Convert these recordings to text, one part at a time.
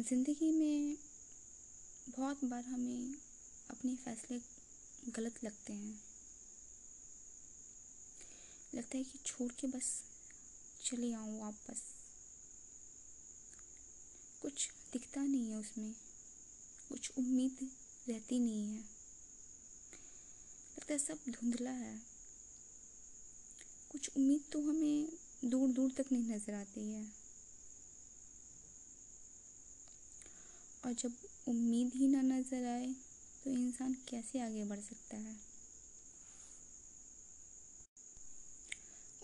ज़िंदगी में बहुत बार हमें अपने फ़ैसले गलत लगते हैं। लगता है कि छोड़ के बस चले आऊँ वापस। कुछ दिखता नहीं है उसमें। कुछ उम्मीद रहती नहीं है। लगता है सब धुंधला है। कुछ उम्मीद तो हमें दूर दूर तक नहीं नज़र आती है। और जब उम्मीद ही ना नज़र आए तो इंसान कैसे आगे बढ़ सकता है?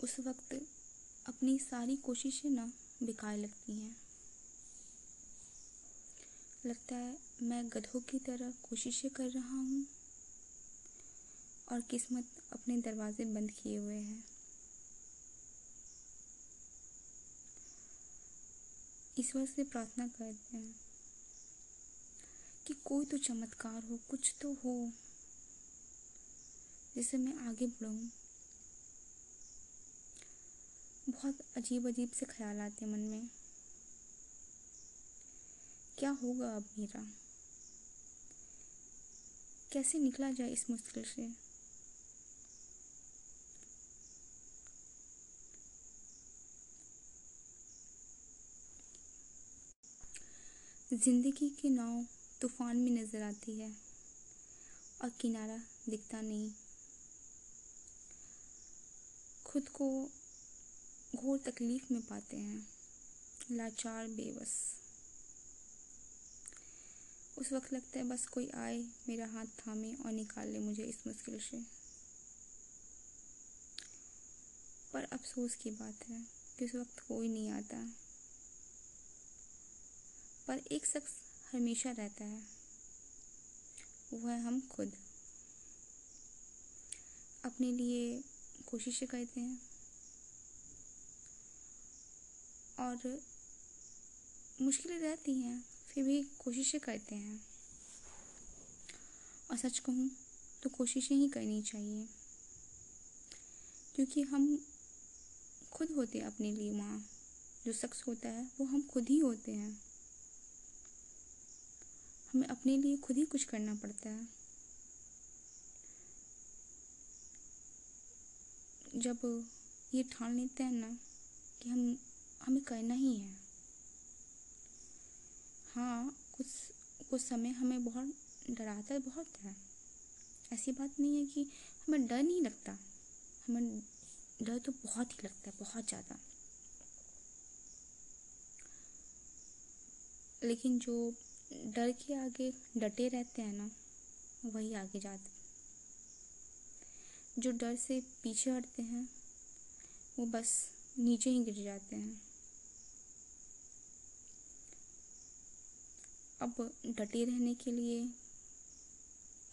उस वक्त अपनी सारी कोशिशें ना बेकार लगती हैं। लगता है मैं गधों की तरह कोशिशें कर रहा हूँ और किस्मत अपने दरवाजे बंद किए हुए है। ईश्वर से प्रार्थना करते हैं। कि कोई तो चमत्कार हो, कुछ तो हो। जिससे मैं आगे बढ़ूँ। बहुत अजीब अजीब से ख्याल आते मन में। क्या होगा अब मेरा? कैसे निकला जाए इस मुश्किल से? ज़िंदगी की नाव तूफ़ान में नज़र आती है और किनारा दिखता नहीं। खुद को घोर तकलीफ़ में पाते हैं। लाचार, बेबस। उस वक्त लगता है बस कोई आए, मेरा हाथ थामे और निकाल ले मुझे इस मुश्किल से। पर अफसोस की बात है कि उस वक्त कोई नहीं आता। पर एक शख्स हमेशा रहता है। वो है हम खुद अपने लिए कोशिशें करते हैं। और मुश्किलें रहती हैं, फिर भी कोशिशें करते हैं। और सच कहूँ तो कोशिशें ही करनी चाहिए। क्योंकि हम खुद होते हैं अपने लिए माँ। जो शख्स होता है, वो हम खुद ही होते हैं। हमें अपने लिए खुद ही कुछ करना पड़ता है। जब ये ठान लेते हैं ना कि हम, हमें करना ही है। हाँ कुछ कुछ समय हमें बहुत डराता है, बहुत है। ऐसी बात नहीं है कि हमें डर नहीं लगता। हमें डर तो बहुत ही लगता है, बहुत ज़्यादा। लेकिन जो डर के आगे डटे रहते हैं ना, वही आगे जाते जो डर से पीछे हटते हैं, वो बस नीचे ही गिर जाते हैं। अब डटे रहने के लिए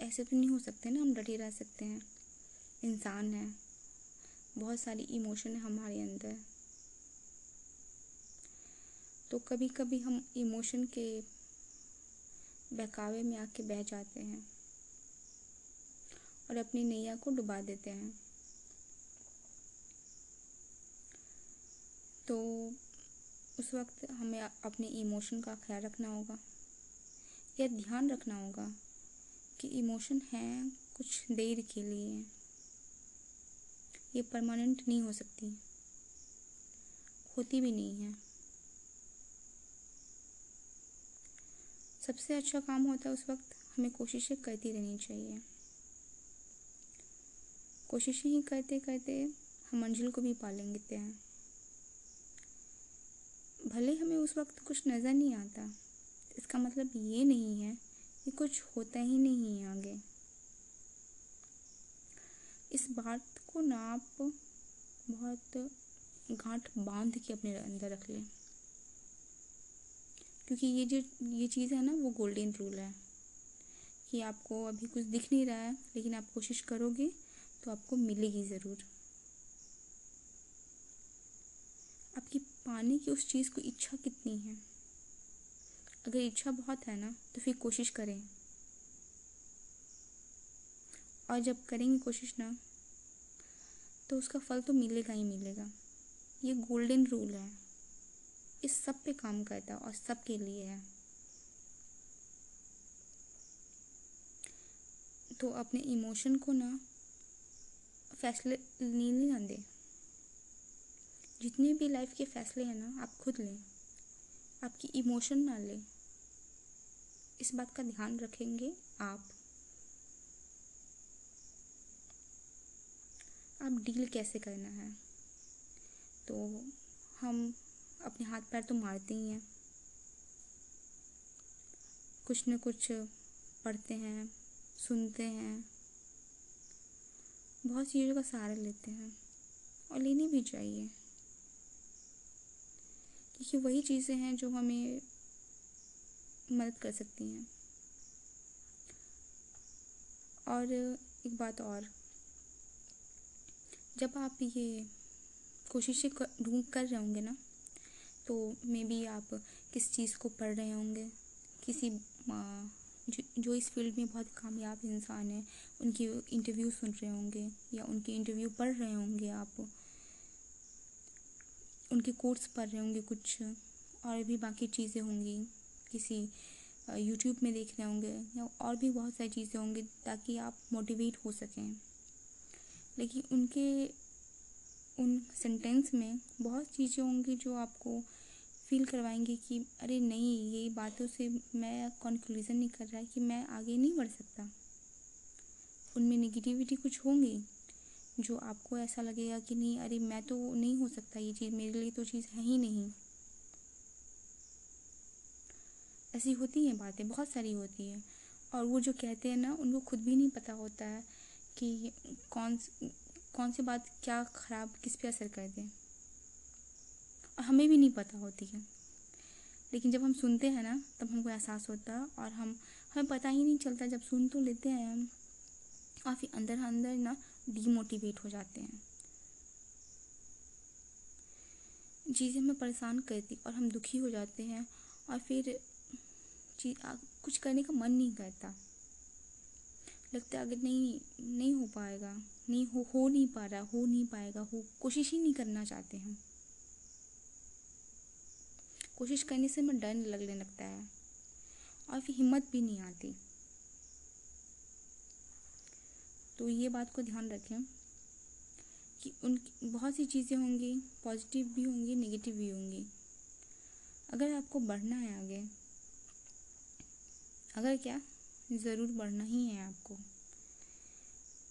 ऐसे तो नहीं हो सकते ना, हम डटे रह सकते हैं। इंसान है, बहुत सारी इमोशन है हमारे अंदर। तो कभी कभी हम इमोशन के बहकावे में आके बह जाते हैं और अपनी नैया को डुबा देते हैं। तो उस वक्त हमें अपने इमोशन का ख्याल रखना होगा, या ध्यान रखना होगा कि इमोशन है कुछ देर के लिए। ये परमानेंट नहीं हो सकती, होती भी नहीं है। सबसे अच्छा काम होता है उस वक्त हमें कोशिशें करती रहनी चाहिए। कोशिशें ही करते करते हम मंजिल को भी पा लेंगे हैं भले हमें उस वक्त कुछ नज़र नहीं आता, इसका मतलब ये नहीं है कि कुछ होता ही नहीं है आगे। इस बात को ना आप बहुत गांठ बाँध के अपने अंदर रख लें। क्योंकि ये जो, ये चीज़ है ना, वो गोल्डन रूल है। कि आपको अभी कुछ दिख नहीं रहा है, लेकिन आप कोशिश करोगे तो आपको मिलेगी ज़रूर। आपकी पाने की उस चीज़ को इच्छा कितनी है? अगर इच्छा बहुत है ना तो फिर कोशिश करें। और जब करेंगे कोशिश ना तो उसका फल तो मिलेगा ही मिलेगा। ये गोल्डन रूल है। इस सब पे काम करता है और सबके लिए है। तो अपने इमोशन को ना फैसले लेने ना दे जितने भी लाइफ के फैसले हैं ना, आप खुद लें। आपकी इमोशन ना लें। इस बात का ध्यान रखेंगे आप। आप डील कैसे करना है? तो हम अपने हाथ पैर तो मारते ही हैं। कुछ न कुछ पढ़ते हैं, सुनते हैं। बहुत चीज़ों का सहारा लेते हैं और लेनी भी चाहिए। क्योंकि वही चीज़ें हैं जो हमें मदद कर सकती हैं। और एक बात और, जब आप ये कोशिशें ढूंढ कर रहे होंगे ना तो मे बी आप किस चीज़ को पढ़ रहे होंगे? किसी जो, जो इस फ़ील्ड में बहुत कामयाब इंसान है उनकी इंटरव्यू सुन रहे होंगे या उनके इंटरव्यू पढ़ रहे होंगे आप उनके कोर्स पढ़ रहे होंगे कुछ और भी बाकी चीज़ें होंगी किसी यूट्यूब में देख रहे होंगे या और भी बहुत सारी चीज़ें होंगी ताकि आप मोटिवेट हो सकें। लेकिन उनके उन सेंटेंस में बहुत चीज़ें होंगी जो आपको फील करवाएँगे कि, अरे नहीं, ये बातों से मैं कंक्लूज़न नहीं कर रहा कि मैं आगे नहीं बढ़ सकता। उनमें नेगेटिविटी कुछ होंगी जो आपको ऐसा लगेगा कि नहीं, अरे मैं तो नहीं हो सकता, ये चीज़ मेरे लिए तो चीज़ है ही नहीं। ऐसी होती हैं बातें, बहुत सारी होती हैं। और वो जो कहते हैं ना, उनको खुद भी नहीं पता होता है कि कौन कौन सी बात क्या ख़राब किस पे असर कर दें और हमें भी नहीं पता होती है। लेकिन जब हम सुनते हैं ना, तब हमको एहसास होता है और हम, हमें पता ही नहीं चलता, जब सुन तो लेते हैं हम और फिर अंदर अंदर ना डीमोटिवेट हो जाते हैं। चीज़ें हमें परेशान करती और हम दुखी हो जाते हैं और फिर चीज़ कुछ करने का मन नहीं करता। लगता है अगर नहीं नहीं हो पाएगा। नहीं हो हो नहीं पा रहा, हो नहीं पाएगा, हो, कोशिश ही नहीं करना चाहते हम। कोशिश करने से हमें डर लगने लगता है और फिर हिम्मत भी नहीं आती। तो ये बात को ध्यान रखें कि उन, बहुत सी चीज़ें होंगी, पॉजिटिव भी होंगी, नेगेटिव भी होंगी। अगर आपको बढ़ना है आगे, अगर क्या, ज़रूर बढ़ना ही है आपको।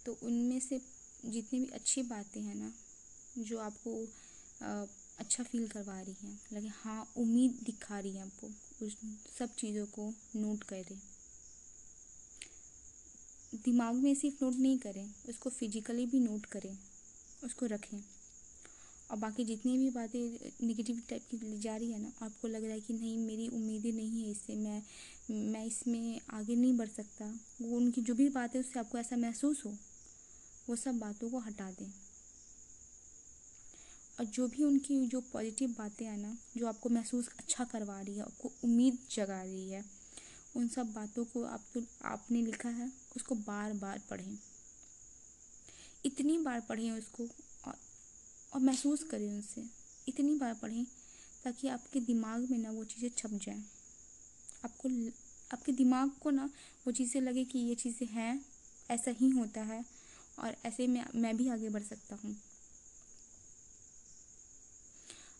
तो उनमें से जितनी भी अच्छी बातें हैं ना, जो आपको अच्छा फील करवा रही हैं, लगे हाँ उम्मीद दिखा रही है आपको, उस सब चीज़ों को नोट करें। दिमाग में सिर्फ़ नोट नहीं करें, उसको फिजिकली भी नोट करें, उसको रखें। और बाकी जितनी भी बातें निगेटिव टाइप की जा रही है ना, आपको लग रहा है कि नहीं, मेरी उम्मीदें नहीं है इससे, मैं मैं इसमें आगे नहीं बढ़ सकता। वो उनकी जो भी बातें उससे आपको ऐसा महसूस हो। वो सब बातों को हटा दें। और जो भी उनकी जो पॉजिटिव बातें हैं ना जो आपको महसूस अच्छा करवा रही है आपको उम्मीद जगा रही है उन सब बातों को आप तो आपने लिखा है उसको बार बार पढ़ें। इतनी बार पढ़ें उसको और, और महसूस करें उनसे। इतनी बार पढ़ें ताकि आपके दिमाग में ना वो चीज़ें छप जाएँ। आपको आपके दिमाग को ना वो चीज़ें लगे कि ये चीज़ें हैं ऐसा ही होता है। और ऐसे में मैं भी आगे बढ़ सकता हूँ।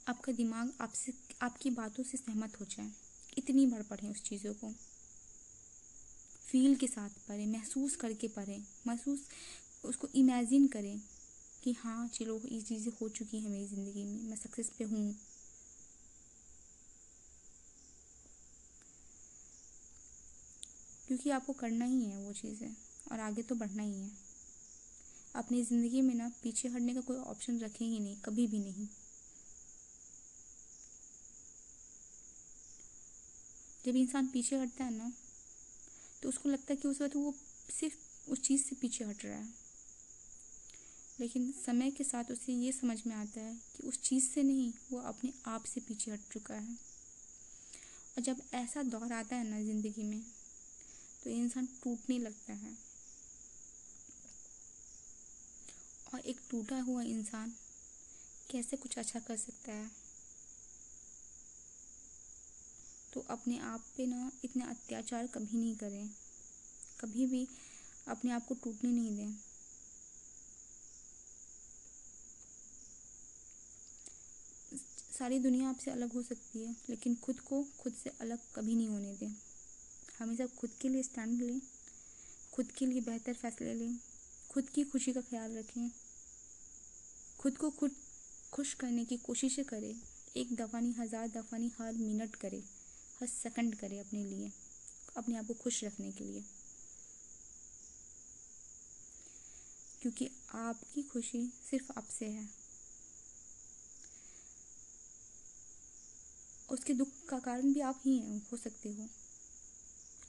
आपका दिमाग आपसे, आपकी बातों से सहमत हो जाए। इतनी बार पढ़ें उस चीज़ों को। फील के साथ पढ़ें, महसूस करके पढ़ें, महसूस, उसको इमेजिन करें कि हाँ चलो, ये चीज़ें हो चुकी हैं मेरी ज़िंदगी में, मैं सक्सेस पे हूँ। क्योंकि आपको करना ही है वो चीज़ें और आगे तो बढ़ना ही है। अपनी ज़िंदगी में ना पीछे हटने का कोई ऑप्शन रखें ही नहीं, कभी भी नहीं। जब इंसान पीछे हटता है ना तो उसको लगता है कि उस वक्त वो सिर्फ़ उस चीज़ से पीछे हट रहा है। लेकिन समय के साथ उसे ये समझ में आता है कि उस चीज़ से नहीं, वो अपने आप से पीछे हट चुका है। और जब ऐसा दौर आता है ना ज़िंदगी में तो इंसान टूटने लगता है। और एक टूटा हुआ इंसान कैसे कुछ अच्छा कर सकता है? तो अपने आप पे ना इतना अत्याचार कभी नहीं करें। कभी भी अपने आप को टूटने नहीं दें। सारी दुनिया आपसे अलग हो सकती है, लेकिन खुद को खुद से अलग कभी नहीं होने दें। हमेशा खुद के लिए स्टैंड लें, खुद के लिए बेहतर फैसले लें, खुद की खुशी का ख्याल रखें। खुद को खुद खुश करने की कोशिश करें, एक दफ़ा नहीं हज़ार दफ़ा नहीं हर मिनट करें, हर सेकंड करें अपने लिए, अपने आप को खुश रखने के लिए। क्योंकि आपकी खुशी सिर्फ़ आपसे है। उसके दुख का कारण भी आप ही हैं, हो सकते हो।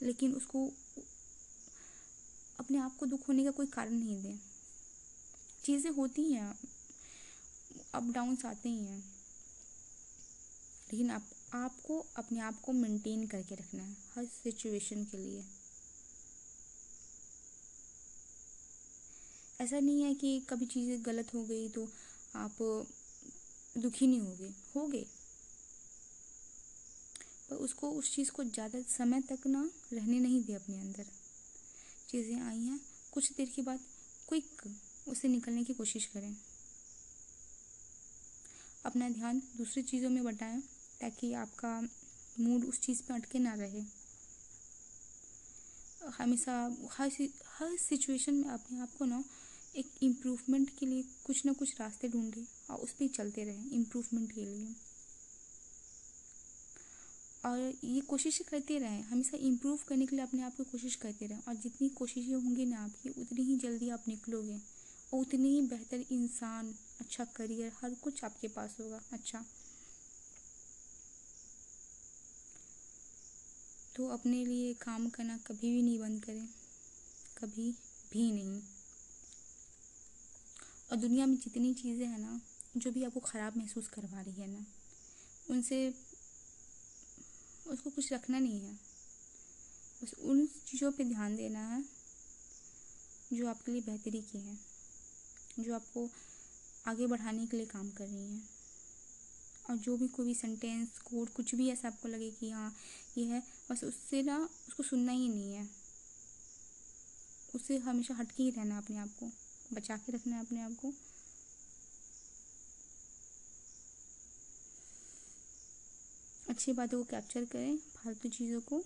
लेकिन उसको अपने आप को दुख होने का कोई कारण नहीं दें। चीज़ें होती हैं अप डाउन्स आते ही हैं। लेकिन आप, आपको, अपने आप को मेंटेन करके रखना है, हर सिचुएशन के लिए। ऐसा नहीं है कि कभी चीज़ें गलत हो गई तो आप दुखी नहीं होगे होगे। पर उसको, उस चीज़ को ज़्यादा समय तक ना रहने नहीं दे अपने अंदर। चीज़ें आई हैं, कुछ देर के बाद क्विक उससे निकलने की कोशिश करें। अपना ध्यान दूसरी चीज़ों में बटाएँ ताकि आपका मूड उस चीज़ पे अटके ना रहे। हमेशा हर हर सिचुएशन में अपने आप को ना एक इम्प्रूवमेंट के लिए कुछ ना कुछ रास्ते ढूंढें और उस पर चलते रहें इम्प्रूवमेंट के लिए। और ये कोशिश करते रहें, हमेशा इम्प्रूव करने के लिए अपने आप को कोशिश करते रहें और जितनी कोशिशें होंगी ना आपकी, उतनी ही जल्दी आप निकलोगे और उतनी ही बेहतर इंसान अच्छा करियर, हर कुछ आपके पास होगा। अच्छा। तो अपने लिए काम करना कभी भी नहीं बंद करें। कभी भी नहीं। और दुनिया में जितनी चीज़ें हैं ना, जो भी आपको ख़राब महसूस करवा रही है ना, उनसे, उसको कुछ रखना नहीं है। बस उन चीज़ों पे ध्यान देना है, जो आपके लिए बेहतरी की है, जो आपको आगे बढ़ाने के लिए काम कर रही हैं। और जो भी कोई भी सेंटेंस कोड कुछ भी ऐसा आपको लगे कि हाँ ये है, बस उससे ना, उसको सुनना ही नहीं है। उससे हमेशा हटके ही रहना अपने आप को, बचा के रखना है अपने आप को। अच्छी बातों को कैप्चर करें, फालतू चीज़ों को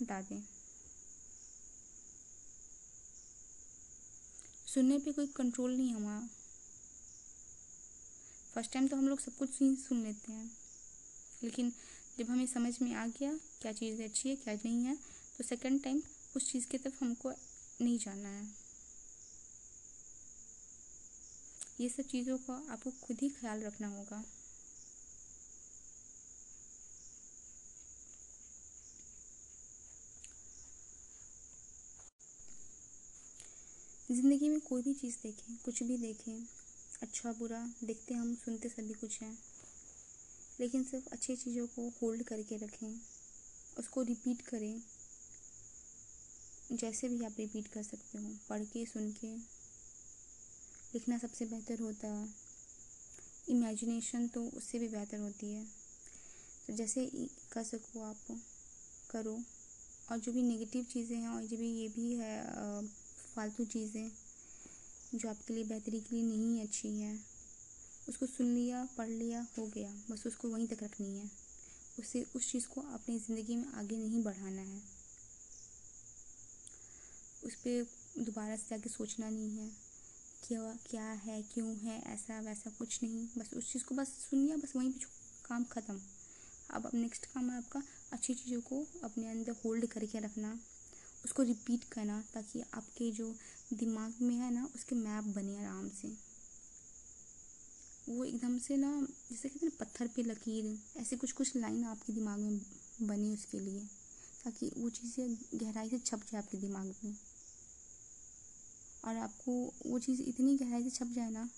हटा दें। सुनने पे कोई कंट्रोल नहीं हमारा फ़र्स्ट टाइम तो हम लोग सब कुछ ही सुन लेते हैं। लेकिन जब हमें समझ में आ गया क्या चीज़ अच्छी है, क्या नहीं है तो सेकंड टाइम उस चीज़ की तरफ़ हमको नहीं जाना है। ये सब चीज़ों का आपको खुद ही ख्याल रखना होगा। ज़िंदगी में कोई भी चीज़ देखें, कुछ भी देखें अच्छा बुरा, देखते हम, सुनते सभी कुछ हैं। लेकिन सिर्फ़ अच्छी चीज़ों को होल्ड करके रखें, उसको रिपीट करें। जैसे भी आप रिपीट कर सकते हो, पढ़ के, सुन के। लिखना सबसे बेहतर होता है। इमेजिनेशन तो उससे भी बेहतर होती है। तो जैसे कर सको आप, करो। और जो भी नेगेटिव चीज़ें हैं, और जो भी ये भी है फालतू चीज़ें जो आपके लिए बेहतरी के लिए नहीं अच्छी है। उसको सुन लिया, पढ़ लिया, हो गया। बस उसको वहीं तक रखनी है। उससे उस चीज़ को अपनी ज़िंदगी में आगे नहीं बढ़ाना है। उस पर दोबारा से जाके सोचना नहीं है क्या क्या है, क्यों है, ऐसा वैसा कुछ नहीं। बस उस चीज़ को बस सुन लिया, बस वहीं पर काम ख़त्म। अब अब नेक्स्ट काम है आपका अच्छी चीज़ों को अपने अंदर होल्ड करके रखना। उसको रिपीट करना ताकि आपके जो दिमाग में है ना, उसके मैप बने आराम से। वो एकदम से ना, जैसे कहते हैं पत्थर पे लकीर, ऐसे कुछ कुछ लाइन आपके दिमाग में बनी उसके लिए, ताकि वो चीज़ें गहराई से छप जाए आपके दिमाग में। और आपको वो चीज़ इतनी गहराई से छप जाए ना,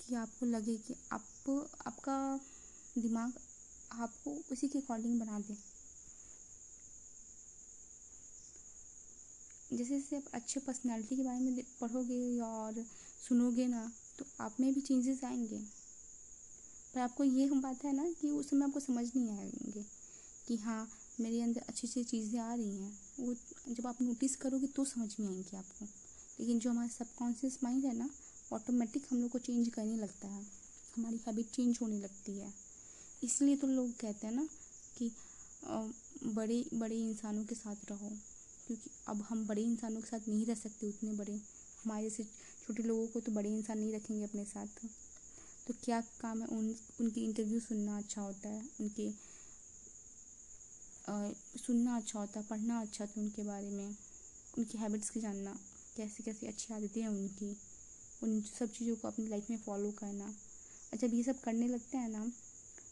कि आपको लगे कि आप, आपका दिमाग आपको उसी के अकॉर्डिंग बना दे। जैसे जैसे आप अच्छे पर्सनालिटी के बारे में पढ़ोगे और सुनोगे ना तो आप में भी चेंजेस आएँगे। पर आपको ये बात है ना कि उस समय आपको समझ नहीं आएँगे कि हाँ मेरे अंदर अच्छी अच्छी चीज़ें आ रही हैं। वो जब आप नोटिस करोगे तो समझ में आएँगी आपको। लेकिन जो हमारा सबकॉन्शियस माइंड है ना ऑटोमेटिक हम लोग को चेंज करने लगता है। हमारी हैबिट चेंज होने लगती है। इसलिए तो लोग कहते हैं ना कि बड़े बड़े इंसानों के साथ रहो। क्योंकि अब हम बड़े इंसानों के साथ नहीं रह सकते उतने बड़े। हमारे जैसे छोटे लोगों को तो बड़े इंसान नहीं रखेंगे अपने साथ। तो क्या काम है उन उनकी इंटरव्यू सुनना अच्छा होता है? उनके आ, सुनना अच्छा होता है पढ़ना अच्छा होता है उनके बारे में। उनकी हैबिट्स की जानना कैसी कैसी अच्छी आदतें हैं उनकी। उन सब चीज़ों को अपनी लाइफ में फॉलो करना। जब ये सब करने लगते हैं ना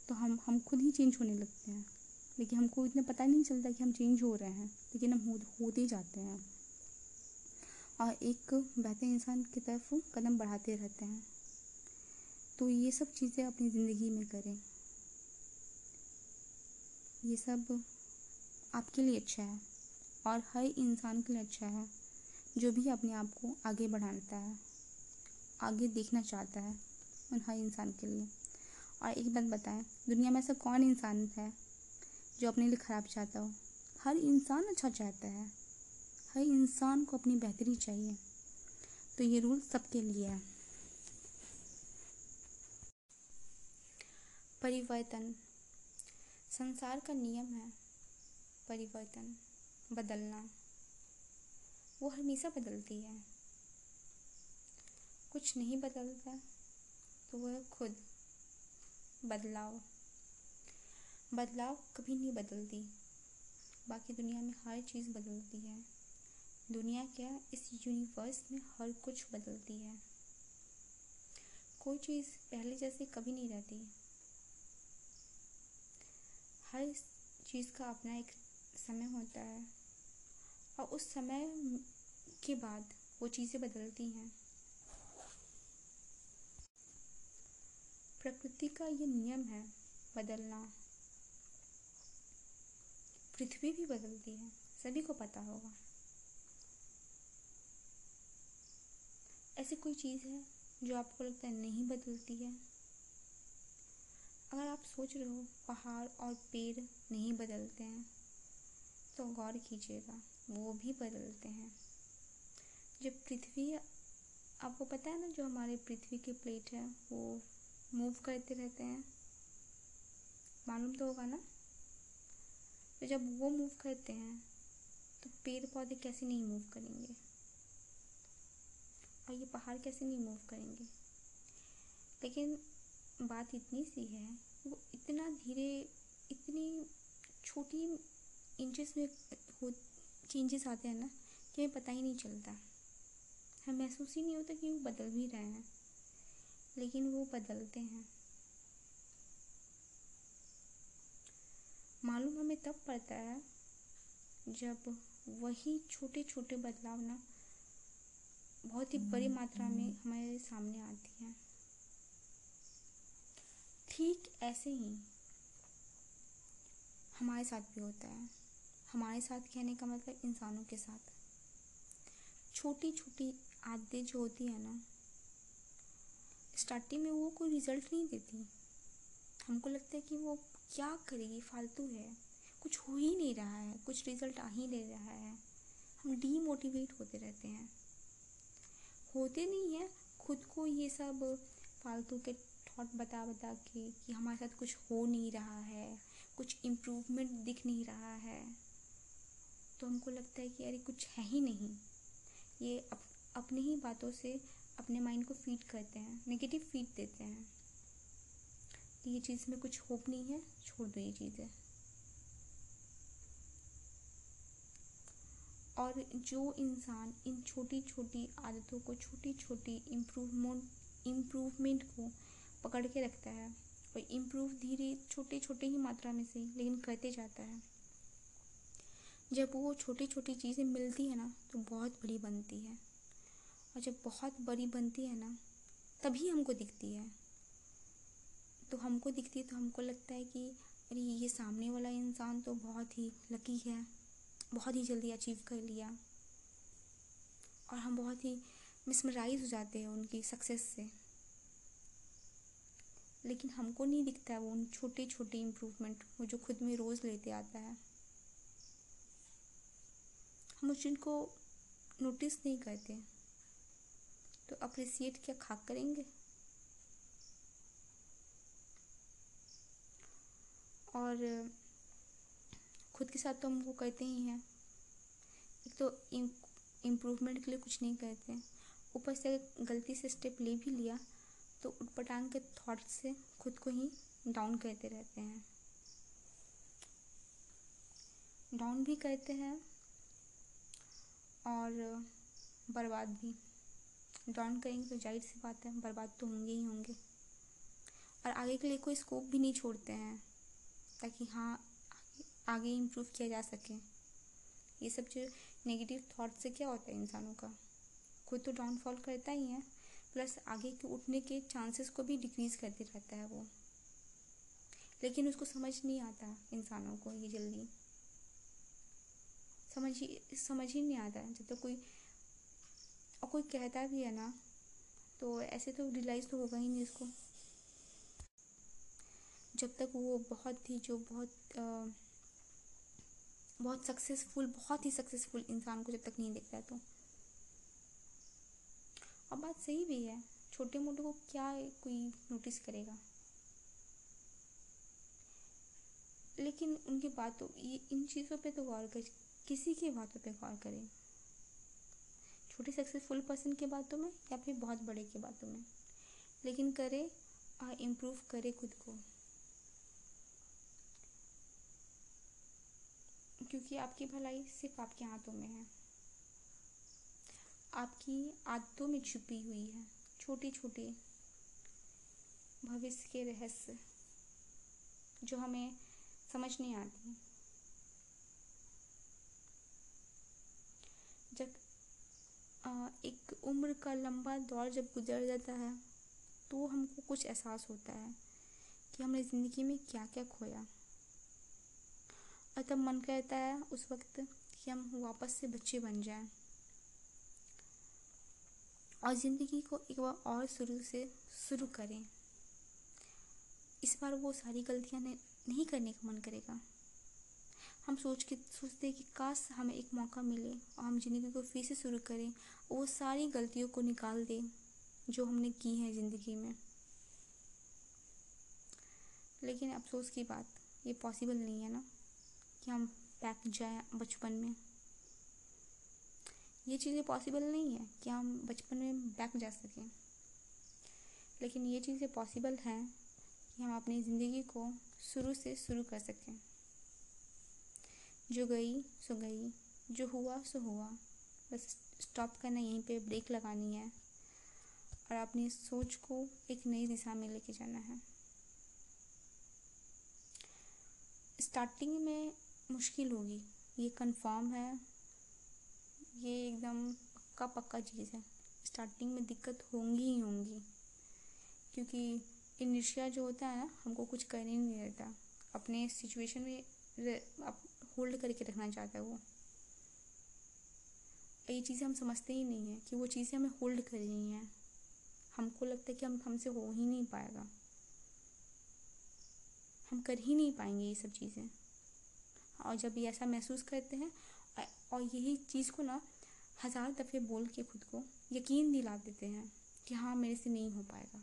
तो हम हम खुद ही चेंज होने लगते हैं। लेकिन हमको इतना पता नहीं चलता कि हम चेंज हो रहे हैं, लेकिन हम होते जाते हैं। और एक बेहतर इंसान की तरफ़ कदम बढ़ाते रहते हैं। तो ये सब चीज़ें अपनी ज़िंदगी में करें। ये सब आपके लिए अच्छा है, और हर इंसान के लिए अच्छा है, जो भी अपने आप को आगे बढ़ाता है, आगे देखना चाहता है उन हर इंसान के लिए। और एक बात बताएँ, दुनिया में ऐसा कौन इंसान है जो अपने लिए ख़राब चाहता हो। हर इंसान अच्छा चाहता है। हर इंसान को अपनी बेहतरी चाहिए। तो ये रूल सबके लिए है। परिवर्तन। संसार का नियम है। परिवर्तन। बदलना। वो हमेशा बदलती है। कुछ नहीं बदलता तो वह खुद बदलाव। बदलाव कभी नहीं बदलती। बाकी दुनिया में हर चीज़ बदलती है। दुनिया क्या इस यूनिवर्स में हर कुछ बदलती है। कोई चीज़ पहले जैसे कभी नहीं रहती। हर चीज़ का अपना एक समय होता है। और उस समय के बाद वो चीज़ें बदलती हैं। प्रकृति का ये नियम है, बदलना। पृथ्वी भी बदलती है। सभी को पता होगा। ऐसी कोई चीज़ है जो आपको लगता है नहीं बदलती है? अगर आप सोच रहे हो पहाड़ और पेड़ नहीं बदलते हैं तो गौर कीजिएगा, वो भी बदलते हैं। जब पृथ्वी, आपको पता है ना, जो हमारे पृथ्वी के प्लेट है, वो मूव करते रहते हैं? मालूम तो होगा ना? तो जब वो मूव करते हैं तो पेड़ पौधे कैसे नहीं मूव करेंगे? और ये पहाड़ कैसे नहीं मूव करेंगे? लेकिन बात इतनी सी है, वो इतना धीरे, इतनी छोटी इंचेस में हो चेंजेस आते हैं ना, कि हमें पता ही नहीं चलता। हमें महसूस ही नहीं होता कि वो बदल भी रहे हैं, लेकिन वो बदलते हैं। मालूम हमें तब पड़ता है जब वही छोटे छोटे बदलाव ना बहुत ही बड़ी मात्रा में हमारे सामने आती हैं। ठीक ऐसे ही हमारे साथ भी होता है। हमारे साथ कहने का मतलब इंसानों के साथ। छोटी छोटी आदतें जो होती है ना स्टार्टिंग में वो कोई रिज़ल्ट नहीं देती। हमको लगता है कि वो क्या करेगी? फालतू है। कुछ हो ही नहीं रहा है। कुछ रिज़ल्ट आ ही नहीं रहा है। हम डीमोटिवेट होते रहते हैं। होते नहीं हैं। खुद को ये सब फालतू के थॉट बता बता के कि हमारे साथ कुछ हो नहीं रहा है। कुछ इम्प्रूवमेंट दिख नहीं रहा है। तो हमको लगता है कि अरे कुछ है ही नहीं। ये अप, अपनी ही बातों से अपने माइंड को फ़ीड करते हैं। नेगेटिव फ़ीड देते हैं। कि ये चीज़ में कुछ होप नहीं है, छोड़ दो ये चीज़ें। और जो इंसान इन छोटी छोटी आदतों को छोटी छोटी इम्प्रूवमेंट इम्प्रूवमेंट को पकड़ के रखता है, और इम्प्रूव धीरे छोटे छोटे ही मात्रा में से, लेकिन करते जाता है। जब वो छोटी छोटी चीज़ें मिलती है ना तो बहुत बड़ी बनती है। और जब बहुत बड़ी बनती है ना, तभी हमको दिखती है। तो हमको दिखती है तो हमको लगता है कि, अरे, ये सामने वाला इंसान तो बहुत ही लकी है। बहुत ही जल्दी अचीव कर लिया। और हम बहुत ही मिसमराइज हो जाते हैं उनकी सक्सेस से। लेकिन हमको नहीं दिखता है वो उन छोटे छोटे इम्प्रूवमेंट वो जो खुद में रोज़ लेते आता है। हम उस चीज़ को नोटिस नहीं करते। तो अप्रिसिएट क्या खाक करेंगे? और खुद के साथ तो हम वो करते ही हैं। एक तो इम्प्रूवमेंट के लिए कुछ नहीं करते। ऊपर से गलती से स्टेप ले भी लिया तो उटपटांग के थॉट से खुद को ही डाउन करते रहते हैं। डाउन भी करते हैं और बर्बाद भी। डाउन करेंगे तो ज़ाहिर सी बात है, बर्बाद तो होंगे ही होंगे। और आगे के लिए कोई स्कोप भी नहीं छोड़ते हैं। ताकि हाँ आगे इम्प्रूव किया जा सके। ये सब जो नेगेटिव थॉट से क्या होता है इंसानों का? खुद तो डाउनफॉल करता ही है प्लस आगे के उठने के चांसेस को भी डिक्रीज़ करते रहता है वो। लेकिन उसको समझ नहीं आता इंसानों को ये जल्दी। समझ ही समझ ही नहीं आता। जब तक तो कोई, और कोई कहता भी है ना तो ऐसे तो रियलाइज़ तो होगा ही नहीं इसको जब तक वो बहुत ही जो बहुत आ, बहुत सक्सेसफुल बहुत ही सक्सेसफुल इंसान को जब तक नहीं देखता है तो। अब बात सही भी है छोटे मोटे को क्या कोई नोटिस करेगा? लेकिन उनकी बातों ये इन चीज़ों पे तो गौर कर किसी की बातों पे गौर करें। छोटे सक्सेसफुल पर्सन की बातों में या फिर बहुत बड़े की बातों में? लेकिन करे इम्प्रूव करे खुद को। क्योंकि आपकी भलाई सिर्फ़ आपके हाथों में है। आपकी आदतों में छुपी हुई है। छोटी छोटी भविष्य के रहस्य जो हमें समझ नहीं आती। जब एक उम्र का लंबा दौर जब गुजर जाता है तो हमको कुछ एहसास होता है कि हमने ज़िंदगी में क्या क्या खोया। और तब मन करता है उस वक्त कि हम वापस से बच्चे बन जाएँ। और ज़िंदगी को एक बार और शुरू से शुरू करें। इस बार वो सारी गलतियाँ नहीं करने का मन करेगा। हम सोच के, सोचते हैं कि काश हमें एक मौका मिले और हम ज़िंदगी को फिर से शुरू करें और वो सारी गलतियों को निकाल दें जो हमने की है ज़िंदगी में। लेकिन अफसोस की बात, ये पॉसिबल नहीं है ना? कि हम बैक जाएँ बचपन में। ये चीज़ें पॉसिबल नहीं है कि हम बचपन में बैक जा सकें। लेकिन ये चीज़ें पॉसिबल हैं कि हम अपनी ज़िंदगी को शुरू से शुरू कर सकें। जो गई, सो गई, जो हुआ, सो हुआ। बस स्टॉप करना, यहीं पे ब्रेक लगानी है। और अपनी सोच को एक नई दिशा में लेके जाना है। स्टार्टिंग में मुश्किल होगी। ये कंफर्म है। ये एकदम पक्का पक्का चीज़ है। स्टार्टिंग में दिक्कत होंगी ही होंगी। क्योंकि इनिशिया जो होता है ना, हमको कुछ करने नहीं देता अपने सिचुएशन में होल्ड करके रखना चाहता है वो। ये चीज़ें हम समझते ही नहीं हैं कि वो चीज़ें हमें होल्ड कर रही हैं। हमको लगता है कि हम, हमसे हो ही नहीं पाएगा। हम कर ही नहीं पाएँगे ये सब चीज़ें। और जब ये ऐसा महसूस करते हैं और यही चीज़ को ना हज़ार दफ़े बोल के खुद को यकीन दिला देते हैं कि हाँ मेरे से नहीं हो पाएगा।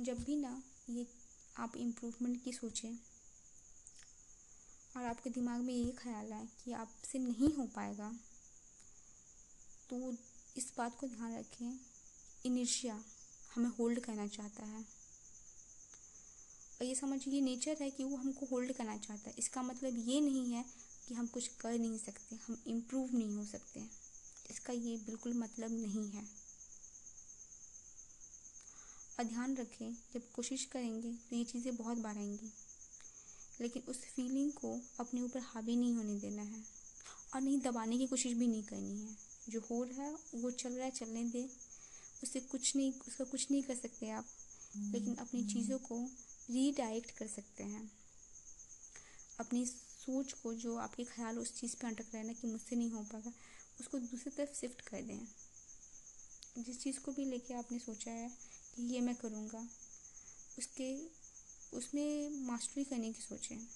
जब भी ना ये आप इम्प्रूवमेंट की सोचें और आपके दिमाग में ये ख्याल आए कि आपसे नहीं हो पाएगा तो इस बात को ध्यान रखें। इनिशिया हमें होल्ड करना चाहता है। ये समझिए नेचर है कि वो हमको होल्ड करना चाहता है। इसका मतलब ये नहीं है कि हम कुछ कर नहीं सकते, हम इम्प्रूव नहीं हो सकते। इसका ये बिल्कुल मतलब नहीं है। और ध्यान रखें, जब कोशिश करेंगे तो ये चीज़ें बहुत बार आएँगी। लेकिन उस फीलिंग को अपने ऊपर हावी नहीं होने देना है और नहीं दबाने की कोशिश भी नहीं करनी है। जो हो रहा है, वो चल रहा है, चलने दें। उससे कुछ नहीं, उसका कुछ नहीं कर सकते आप। लेकिन अपनी चीज़ों को रीडायरेक्ट कर सकते हैं। अपनी सोच को जो आपके ख्याल उस चीज़ पे अटक रहे हैं ना कि मुझसे नहीं हो पाएगा उसको दूसरी तरफ़ शिफ्ट कर दें। जिस चीज़ को भी लेके आपने सोचा है कि ये मैं करूँगा, उसके, उसमें मास्टरी करने की सोचें।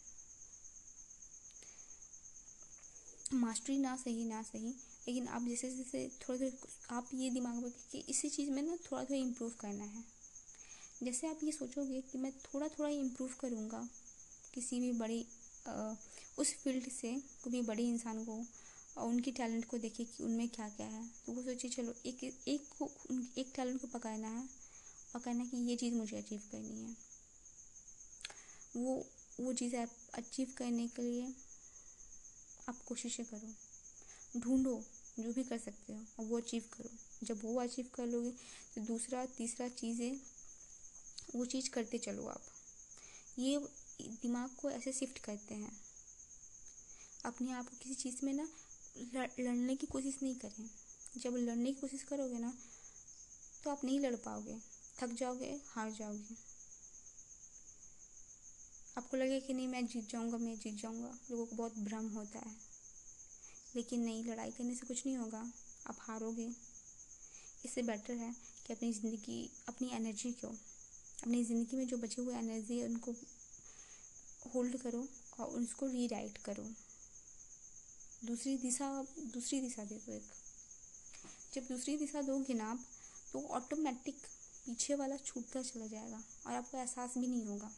मास्टरी ना सही ना सही, लेकिन आप जैसे जैसे थोड़े थोड़े आप ये दिमाग में कि इसी चीज़ में ना थोड़ा थोड़ा इम्प्रूव करना है। जैसे आप ये सोचोगे कि मैं थोड़ा थोड़ा ही इम्प्रूव करूँगा किसी भी बड़ी उस फ़ील्ड से, कोई बड़े इंसान को और उनकी टैलेंट को देखे कि उनमें क्या क्या है तो वो सोचिए चलो, एक एक को, एक टैलेंट को पकाना है और कहना कि ये चीज़ मुझे अचीव करनी है। वो वो चीज़ आप अचीव करने के लिए आप कोशिशें करो। ढूंढो, जो भी कर सकते हो, और वो अचीव करो। जब वो अचीव कर लोगे तो दूसरा, तीसरा चीज़ें वो चीज़ करते चलो आप। ये दिमाग को ऐसे शिफ्ट करते हैं। अपने आप को किसी चीज़ में ना लड़ने की कोशिश नहीं करें। जब लड़ने की कोशिश करोगे ना तो आप नहीं लड़ पाओगे। थक जाओगे, हार जाओगे। आपको लगे कि नहीं, मैं जीत जाऊँगा, मैं जीत जाऊँगा। लोगों को बहुत भ्रम होता है। लेकिन नहीं, लड़ाई करने से कुछ नहीं होगा। आप हारोगे। इससे बेटर है कि अपनी ज़िंदगी, अपनी एनर्जी को अपनी ज़िंदगी में जो बचे हुए एनर्जी है, उनको होल्ड करो और उसको रीराइट करो। दूसरी दिशा दूसरी दिशा दे दो एक। जब दूसरी दिशा दोगे ना आप तो ऑटोमेटिक पीछे वाला छूटता चला जाएगा और आपको एहसास भी नहीं होगा।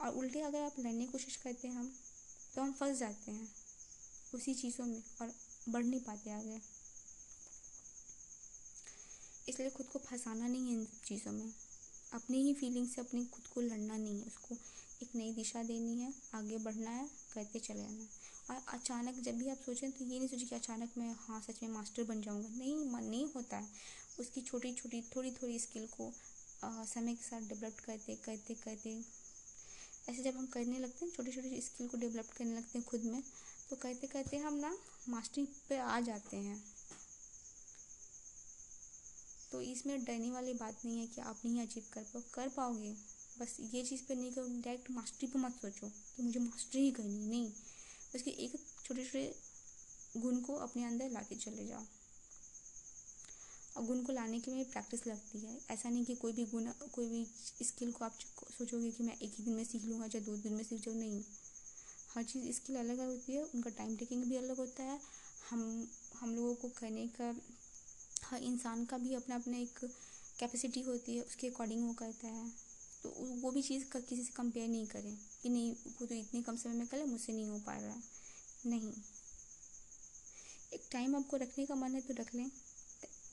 और उल्टे अगर आप लड़ने की कोशिश करते हैं हम तो हम फंस जाते हैं उसी चीज़ों में और बढ़ नहीं पाते आगे। इसलिए खुद को फंसाना नहीं है इन चीज़ों में। अपनी ही फीलिंग से अपनी खुद को लड़ना नहीं है उसको एक नई दिशा देनी है आगे बढ़ना है करते चले जाना है। और अचानक जब भी आप सोचें तो ये नहीं सोचें कि अचानक मैं हाँ सच में मास्टर बन जाऊँगा। नहीं मन नहीं होता है। उसकी छोटी छोटी थोड़ी थोड़ी स्किल को आ, समय के साथ डेवलप करते करते करते। ऐसे जब हम करने लगते हैं छोटी छोटी स्किल को डेवलप करने लगते हैं खुद में तो करते करते हम ना मास्टरी पे आ जाते हैं। तो इसमें डरने वाली बात नहीं है कि आप नहीं अचीव कर पाओ कर पाओगे। बस ये चीज़ पे नहीं करो डायरेक्ट मास्टरी पे मत सोचो कि मुझे मास्टरी ही करनी नहीं, बस कि एक छोटे छोटे गुण को अपने अंदर ला चले जाओ। और गुण को लाने के लिए प्रैक्टिस लगती है। ऐसा नहीं कि कोई भी गुण, कोई भी स्किल को आप सोचोगे कि मैं एक ही दिन में सीख लूँगा या दो दिन में सीख जाऊँ। नहीं, हर चीज़ स्किल अलग अलग होती है, उनका टाइम टेकिंग भी अलग होता है। हम हम लोगों को करने का हर इंसान का भी अपना अपना एक कैपेसिटी होती है, उसके अकॉर्डिंग वो करता है। तो वो भी चीज़ का, किसी से कंपेयर नहीं करें कि नहीं, वो तो इतने कम समय में कर मुझसे नहीं हो पा रहा है। नहीं। एक टाइम आपको रखने का मन है तो रख लें।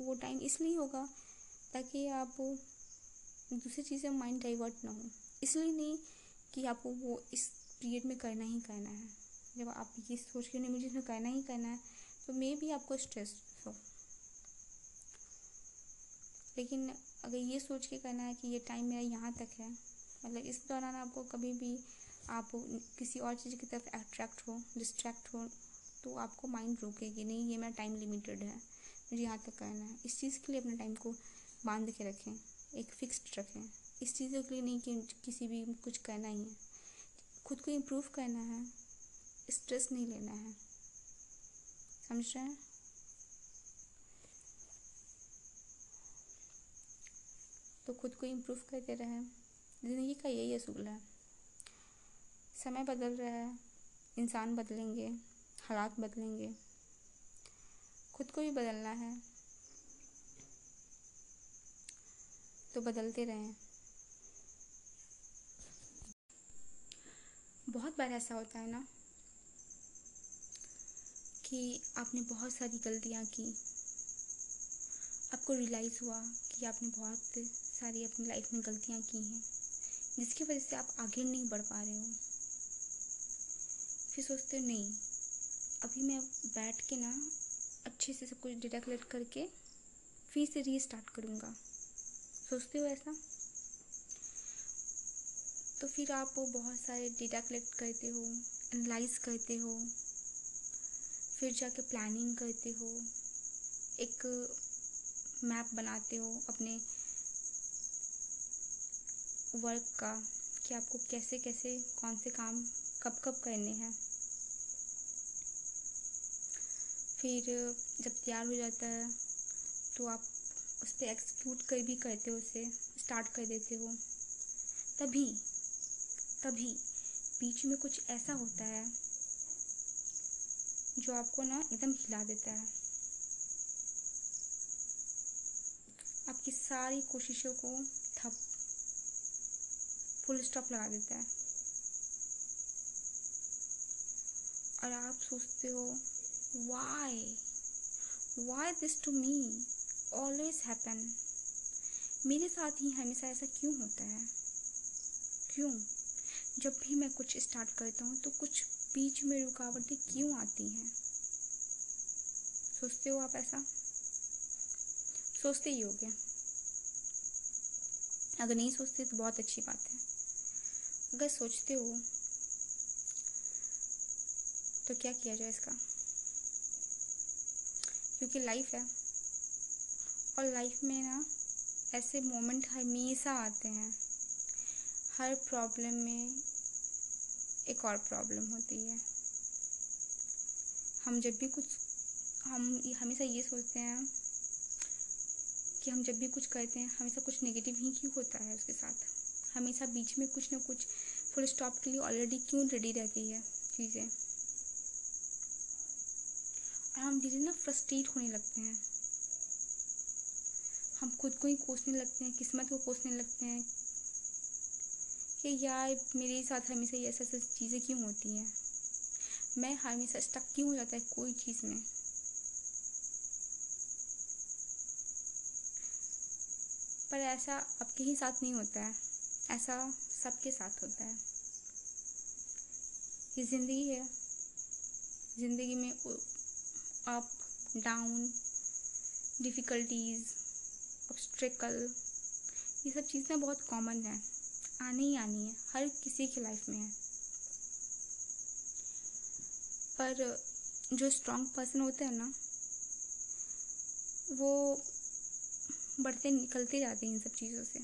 वो टाइम इसलिए होगा ताकि आप दूसरी चीज़ें माइंड डाइवर्ट ना हो। इसलिए नहीं कि आपको वो इस पीरियड में करना ही करना है। जब आप ये सोच के नहीं, मुझे इसमें करना ही करना है तो मे भी आपको स्ट्रेस हो। लेकिन अगर ये सोच के करना है कि ये टाइम मेरा यहाँ तक है मतलब इस दौरान आपको कभी भी आप किसी और चीज़ की तरफ़ अट्रैक्ट हो डिस्ट्रैक्ट हो तो आपको माइंड रोकेगी, नहीं, ये मेरा टाइम लिमिटेड है, मुझे यहाँ तक करना है। इस चीज़ के लिए अपने टाइम को बाँध के रखें, एक फिक्स्ड रखें। इस चीज़ों के लिए नहीं कि किसी भी कुछ करना ही है। खुद को इम्प्रूव करना है स्ट्रेस नहीं लेना है। समझ रहे हैं? तो खुद को इम्प्रूव करते रहें। ज़िंदगी का यही असूल है। समय बदल रहा है, इंसान बदलेंगे, हालात बदलेंगे। खुद को भी बदलना है। तो बदलते रहें। बहुत बार ऐसा होता है ना कि आपने बहुत सारी गलतियाँ की, आपको रियलाइज़ हुआ कि आपने बहुत सारी अपनी लाइफ में गलतियाँ की हैं, जिसकी वजह से आप आगे नहीं बढ़ पा रहे हो। फिर सोचते हो, नहीं, अभी मैं बैठ के ना अच्छे से सब कुछ डेटा कलेक्ट करके फिर से रीस्टार्ट करूँगा। सोचते हो ऐसा? तो फिर आप वो बहुत सारे डेटा कलेक्ट करते हो एनालाइज करते हो, फिर जाके प्लानिंग करते हो, एक मैप बनाते हो अपने वर्क का कि आपको कैसे कैसे, कौन से काम कब कब करने हैं। फिर जब तैयार हो जाता है तो आप उस पर एक्सिक्यूट कर भी करते हो उसे स्टार्ट कर देते हो। तभी तभी बीच में कुछ ऐसा होता है जो आपको ना एकदम हिला देता है। आपकी सारी कोशिशों को फुल स्टॉप लगा देता है। और आप सोचते हो why why this to me always happen मेरे साथ ही हमेशा ऐसा क्यों होता है? क्यों? जब भी मैं कुछ स्टार्ट करता हूँ तो कुछ बीच में रुकावटें क्यों आती हैं? सोचते हो आप ऐसा? सोचते ही हो गया अगर नहीं सोचते तो बहुत अच्छी बात है। अगर सोचते हो तो क्या किया जाए इसका? क्योंकि लाइफ है। और लाइफ में ना, ऐसे मोमेंट हमेशा आते हैं। हर प्रॉब्लम में एक और प्रॉब्लम होती है। हम जब भी कुछ, हम हमेशा ये सोचते हैं कि हम जब भी कुछ करते हैं, हमेशा कुछ नेगेटिव ही क्यों होता है उसके साथ? हमेशा बीच में कुछ ना कुछ फुल स्टॉप के लिए ऑलरेडी क्यों रेडी रहती है चीज़ें? और हम धीरे ना फ्रस्ट्रेट होने लगते हैं। हम खुद को ही कोसने लगते हैं, किस्मत को कोसने लगते हैं कि यार मेरे साथ हमेशा ये ऐसे ऐसी चीज़ें क्यों होती हैं? मैं हमेशा स्टक क्यों हो जाता है कोई चीज़ में? पर ऐसा आपके ही साथ नहीं होता है। ऐसा सबके साथ होता है। ये ज़िंदगी है। ज़िंदगी में अप डाउन डिफ़िकल्टीज़ ऑब्स्ट्रिकल ये सब चीज़ें बहुत कॉमन है। आनी ही आनी है। हर किसी की लाइफ में है। पर जो स्ट्रॉन्ग पर्सन होते हैं ना, वो बढ़ते, निकलते जाते हैं इन सब चीज़ों से।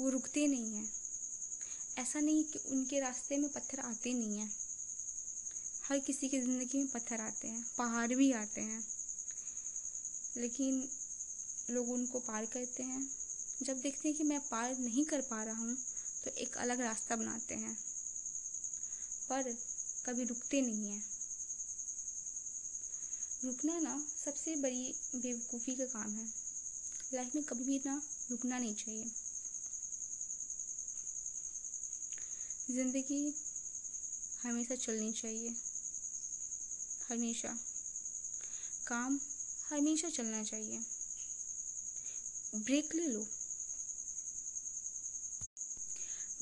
वो रुकते नहीं हैं। ऐसा नहीं कि उनके रास्ते में पत्थर आते नहीं हैं। हर किसी की ज़िंदगी में पत्थर आते हैं, पहाड़ भी आते हैं। लेकिन लोग उनको पार करते हैं। जब देखते हैं कि मैं पार नहीं कर पा रहा हूँ तो एक अलग रास्ता बनाते हैं। पर कभी रुकते नहीं हैं। रुकना ना सबसे बड़ी बेवकूफ़ी का काम है। लाइफ में कभी भी ना रुकना नहीं चाहिए। ज़िंदगी हमेशा चलनी चाहिए। हमेशा। काम हमेशा चलना चाहिए। ब्रेक ले लो।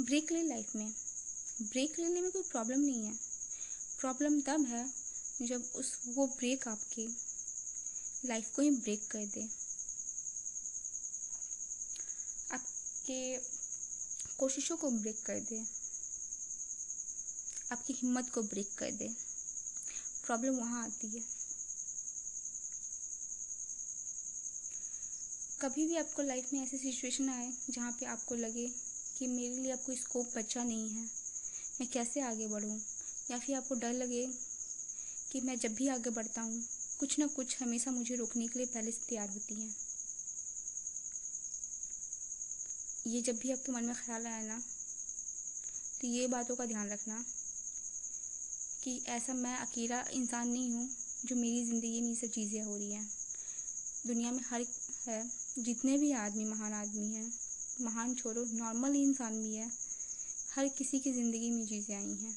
ब्रेक ले लाइफ में। ब्रेक लेने में कोई प्रॉब्लम नहीं है। प्रॉब्लम तब है जब उस, वो ब्रेक आपकी लाइफ को ही ब्रेक कर दे। आपके कोशिशों को ब्रेक कर दे। आपकी हिम्मत को ब्रेक कर दे। प्रॉब्लम वहाँ आती है। कभी भी आपको लाइफ में ऐसी सिचुएशन आए जहाँ पे आपको लगे कि मेरे लिए कोई स्कोप बचा नहीं है, मैं कैसे आगे बढ़ूँ? या फिर आपको डर लगे कि मैं जब भी आगे बढ़ता हूँ, कुछ ना कुछ हमेशा मुझे रोकने के लिए पहले से तैयार होती हैं। ये जब भी आपके मन में ख्याल आए ना तो ये बातों का ध्यान रखना। कि ऐसा मैं अकेला इंसान नहीं हूँ, जो मेरी ज़िंदगी में ये सब चीज़ें हो रही हैं। दुनिया में हर है, जितने भी आदमी महान आदमी हैं, महान छोड़ो, नॉर्मल इंसान भी है, हर किसी की ज़िंदगी में चीज़ें आई हैं।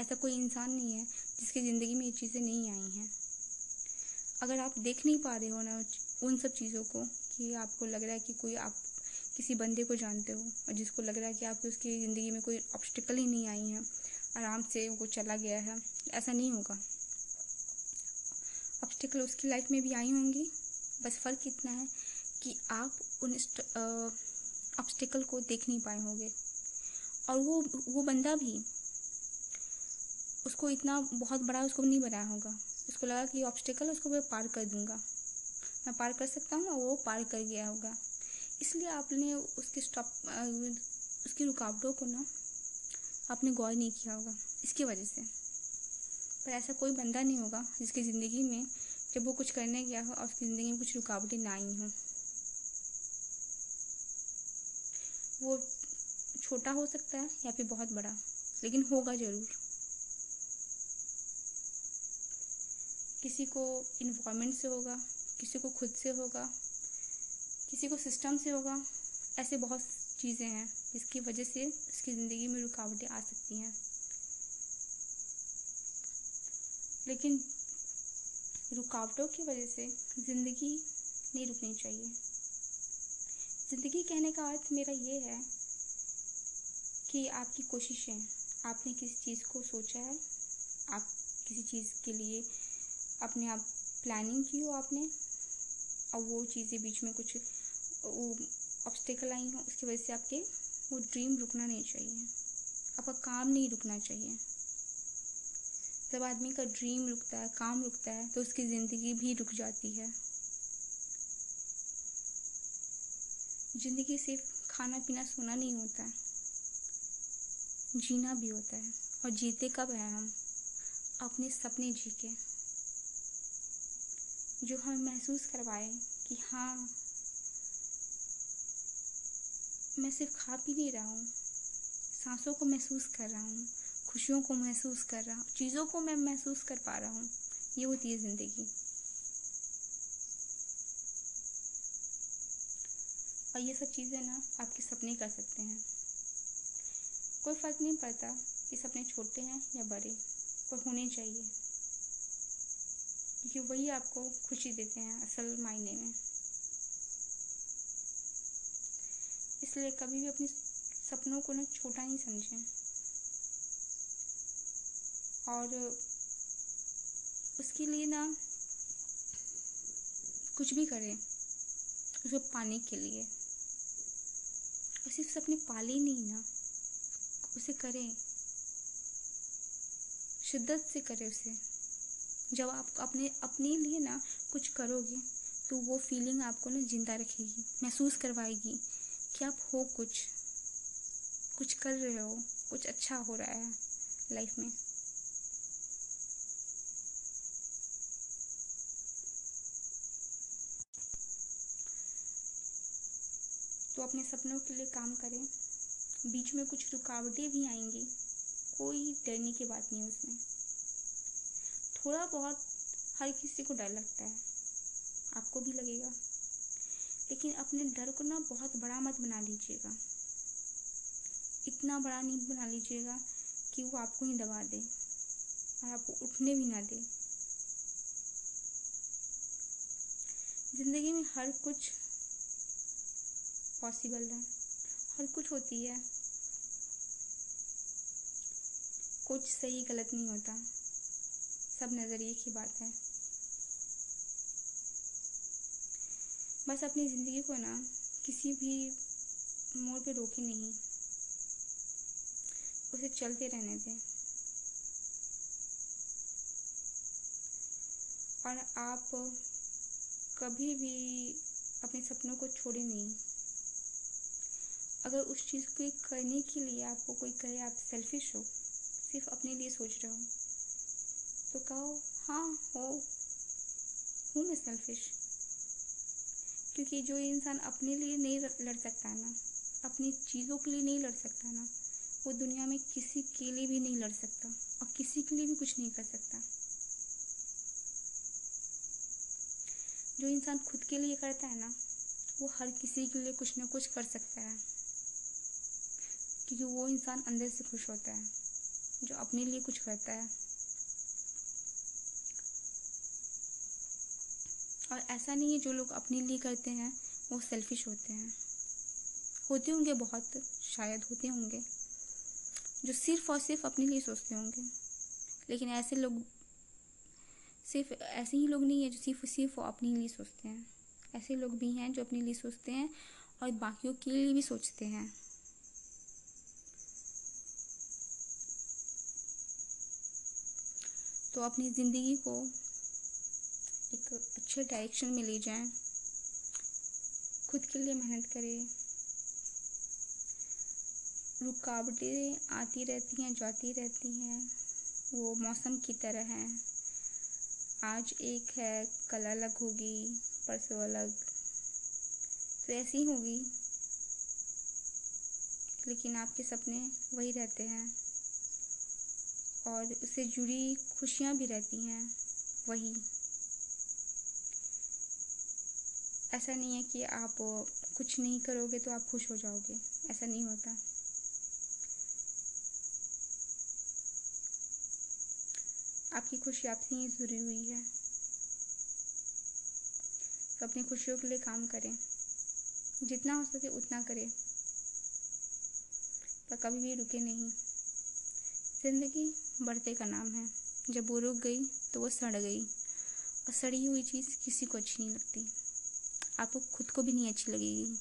ऐसा कोई इंसान नहीं है, जिसकी ज़िंदगी में ये चीज़ें नहीं आई हैं। अगर आप देख नहीं पा रहे हो ना उन सब चीज़ों को, कि आपको लग रहा है कि कोई आप किसी बंदे को जानते हो, और जिसको लग रहा है कि आपकी उसकी ज़िंदगी में कोई ऑब्स्टिकल ही नहीं आई है आराम से वो चला गया है। ऐसा नहीं होगा। ऑब्स्टिकल उसकी लाइफ में भी आई होंगी। बस फ़र्क इतना है कि आप उन ऑब्स्टिकल को देख नहीं पाए होंगे। और वो वो बंदा भी, उसको इतना बहुत बड़ा उसको नहीं बनाया होगा। उसको लगा कि ऑब्स्टिकल उसको मैं पार कर दूँगा। मैं पार कर सकता हूँ और वो पार कर गया होगा। इसलिए आपने उसके स्टॉप उसकी रुकावटों को ना आपने गौर नहीं किया होगा। इसकी वजह से। पर ऐसा कोई बंदा नहीं होगा जिसकी ज़िंदगी में जब वो कुछ करने गया हो और उसकी ज़िंदगी में कुछ रुकावटें ना आई हों। वो छोटा हो सकता है या फिर बहुत बड़ा, लेकिन होगा ज़रूर। किसी को इन्वामेंट से होगा, किसी को खुद से होगा, किसी को सिस्टम से होगा, ऐसे बहुत चीज़ें हैं। जिसकी वजह से उसकी ज़िंदगी में रुकावटें आ सकती हैं। लेकिन रुकावटों की वजह से ज़िंदगी नहीं रुकनी चाहिए। ज़िंदगी कहने का अर्थ मेरा ये है कि आपकी कोशिशें, आपने किसी चीज़ को सोचा है, आप किसी चीज़ के लिए अपने आप प्लानिंग की हो आपने, और वो चीज़ें बीच में कुछ ऑब्स्टिकल आई हो, उसकी वजह से आपके वो ड्रीम रुकना नहीं चाहिए। आपका काम नहीं रुकना चाहिए। जब आदमी का ड्रीम रुकता है, काम रुकता है तो उसकी ज़िंदगी भी रुक जाती है। ज़िंदगी सिर्फ़ खाना पीना सोना नहीं होता है, जीना भी होता है, और जीते कब हैं हम? अपने सपने जी के जो हमें महसूस करवाए कि हाँ मैं सिर्फ़ खा पी नहीं रहा हूँ। सांसों को महसूस कर रहा हूँ, खुशियों को महसूस कर रहा हूँ, चीज़ों को मैं महसूस कर पा रहा हूँ। ये होती है ज़िंदगी। और ये सब चीज़ें ना आपके सपने कर सकते हैं। कोई फ़र्क नहीं पड़ता कि सपने छोटे हैं या बड़े, पर होने चाहिए। क्योंकि वही आपको खुशी देते हैं असल मायने में। इसलिए कभी भी अपने सपनों को ना छोटा नहीं समझें। और उसके लिए ना कुछ भी करें, उसको पाने के लिए। और सिर्फ़ अपने पाले नहीं ना, उसे करें। शिद्दत से करें उसे। जब आप अपने अपने लिए ना कुछ करोगे तो वो फीलिंग आपको ना ज़िंदा रखेगी, महसूस करवाएगी। कि आप हो कुछ कुछ कर रहे हो, कुछ अच्छा हो रहा है लाइफ में। तो अपने सपनों के लिए काम करें। बीच में कुछ रुकावटें भी आएँगी। कोई डरने की बात नहीं उसमें। थोड़ा बहुत हर किसी को डर लगता है। आपको भी लगेगा। लेकिन अपने डर को ना बहुत बड़ा मत बना लीजिएगा। इतना बड़ा नहीं बना लीजिएगा कि वो आपको ही दबा दे और आपको उठने भी ना दे। ज़िंदगी में हर कुछ पॉसिबल है। हर कुछ होती है। कुछ सही गलत नहीं होता। सब नज़रिए की बात है। बस अपनी ज़िंदगी को ना किसी भी मोड़ पे रोके नहीं। उसे चलते रहने दें। और आप कभी भी अपने सपनों को छोड़े नहीं। अगर उस चीज़ को करने के लिए आपको कोई कहे आप सेल्फिश हो, सिर्फ़ अपने लिए सोच रहे हो तो कहो हाँ हो, हूँ मैं सेल्फिश क्योंकि जो इंसान अपने लिए नहीं लड़ सकता ना, अपनी चीज़ों के लिए नहीं लड़ सकता ना, वो दुनिया में किसी के लिए भी नहीं लड़ सकता और किसी के लिए भी कुछ नहीं कर सकता। जो इंसान खुद के लिए करता है ना, वो हर किसी के लिए कुछ ना कुछ कर सकता है, क्योंकि वो इंसान अंदर से खुश होता है, जो अपने लिए कुछ करता है। और ऐसा नहीं है जो लोग अपने लिए करते हैं, वो सेल्फिश होते हैं। होते होंगे बहुत, शायद होते होंगे, जो सिर्फ़ और सिर्फ़ अपने लिए सोचते होंगे। लेकिन ऐसे लोग, सिर्फ़ ऐसे ही लोग नहीं है जो सिर्फ़ सिर्फ़ अपने लिए सोचते हैं। ऐसे लोग भी हैं जो अपने लिए सोचते हैं और बाकियों के लिए भी सोचते हैं। तो अपनी ज़िंदगी को एक अच्छे डायरेक्शन में ले जाएँ। खुद के लिए मेहनत करें। रुकावटें आती रहती हैं, जाती रहती हैं। वो मौसम की तरह हैं। आज एक है, कल अलग होगी, परसों अलग। तो ऐसी होगी। लेकिन आपके सपने वही रहते हैं। और उससे जुड़ी खुशियाँ भी रहती हैं। वही। ऐसा नहीं है कि आप, कुछ नहीं करोगे तो आप खुश हो जाओगे। ऐसा नहीं होता। आपकी खुशी आपसे ही जुड़ी हुई है। तो अपनी खुशियों के लिए काम करें। जितना हो सके उतना करें। पर कभी भी रुके नहीं। ज़िंदगी बढ़ते का नाम है। जब वो रुक गई तो वो सड़ गई। और सड़ी हुई चीज़ किसी को अच्छी नहीं लगती। आपको खुद को भी नहीं अच्छी लगेगी।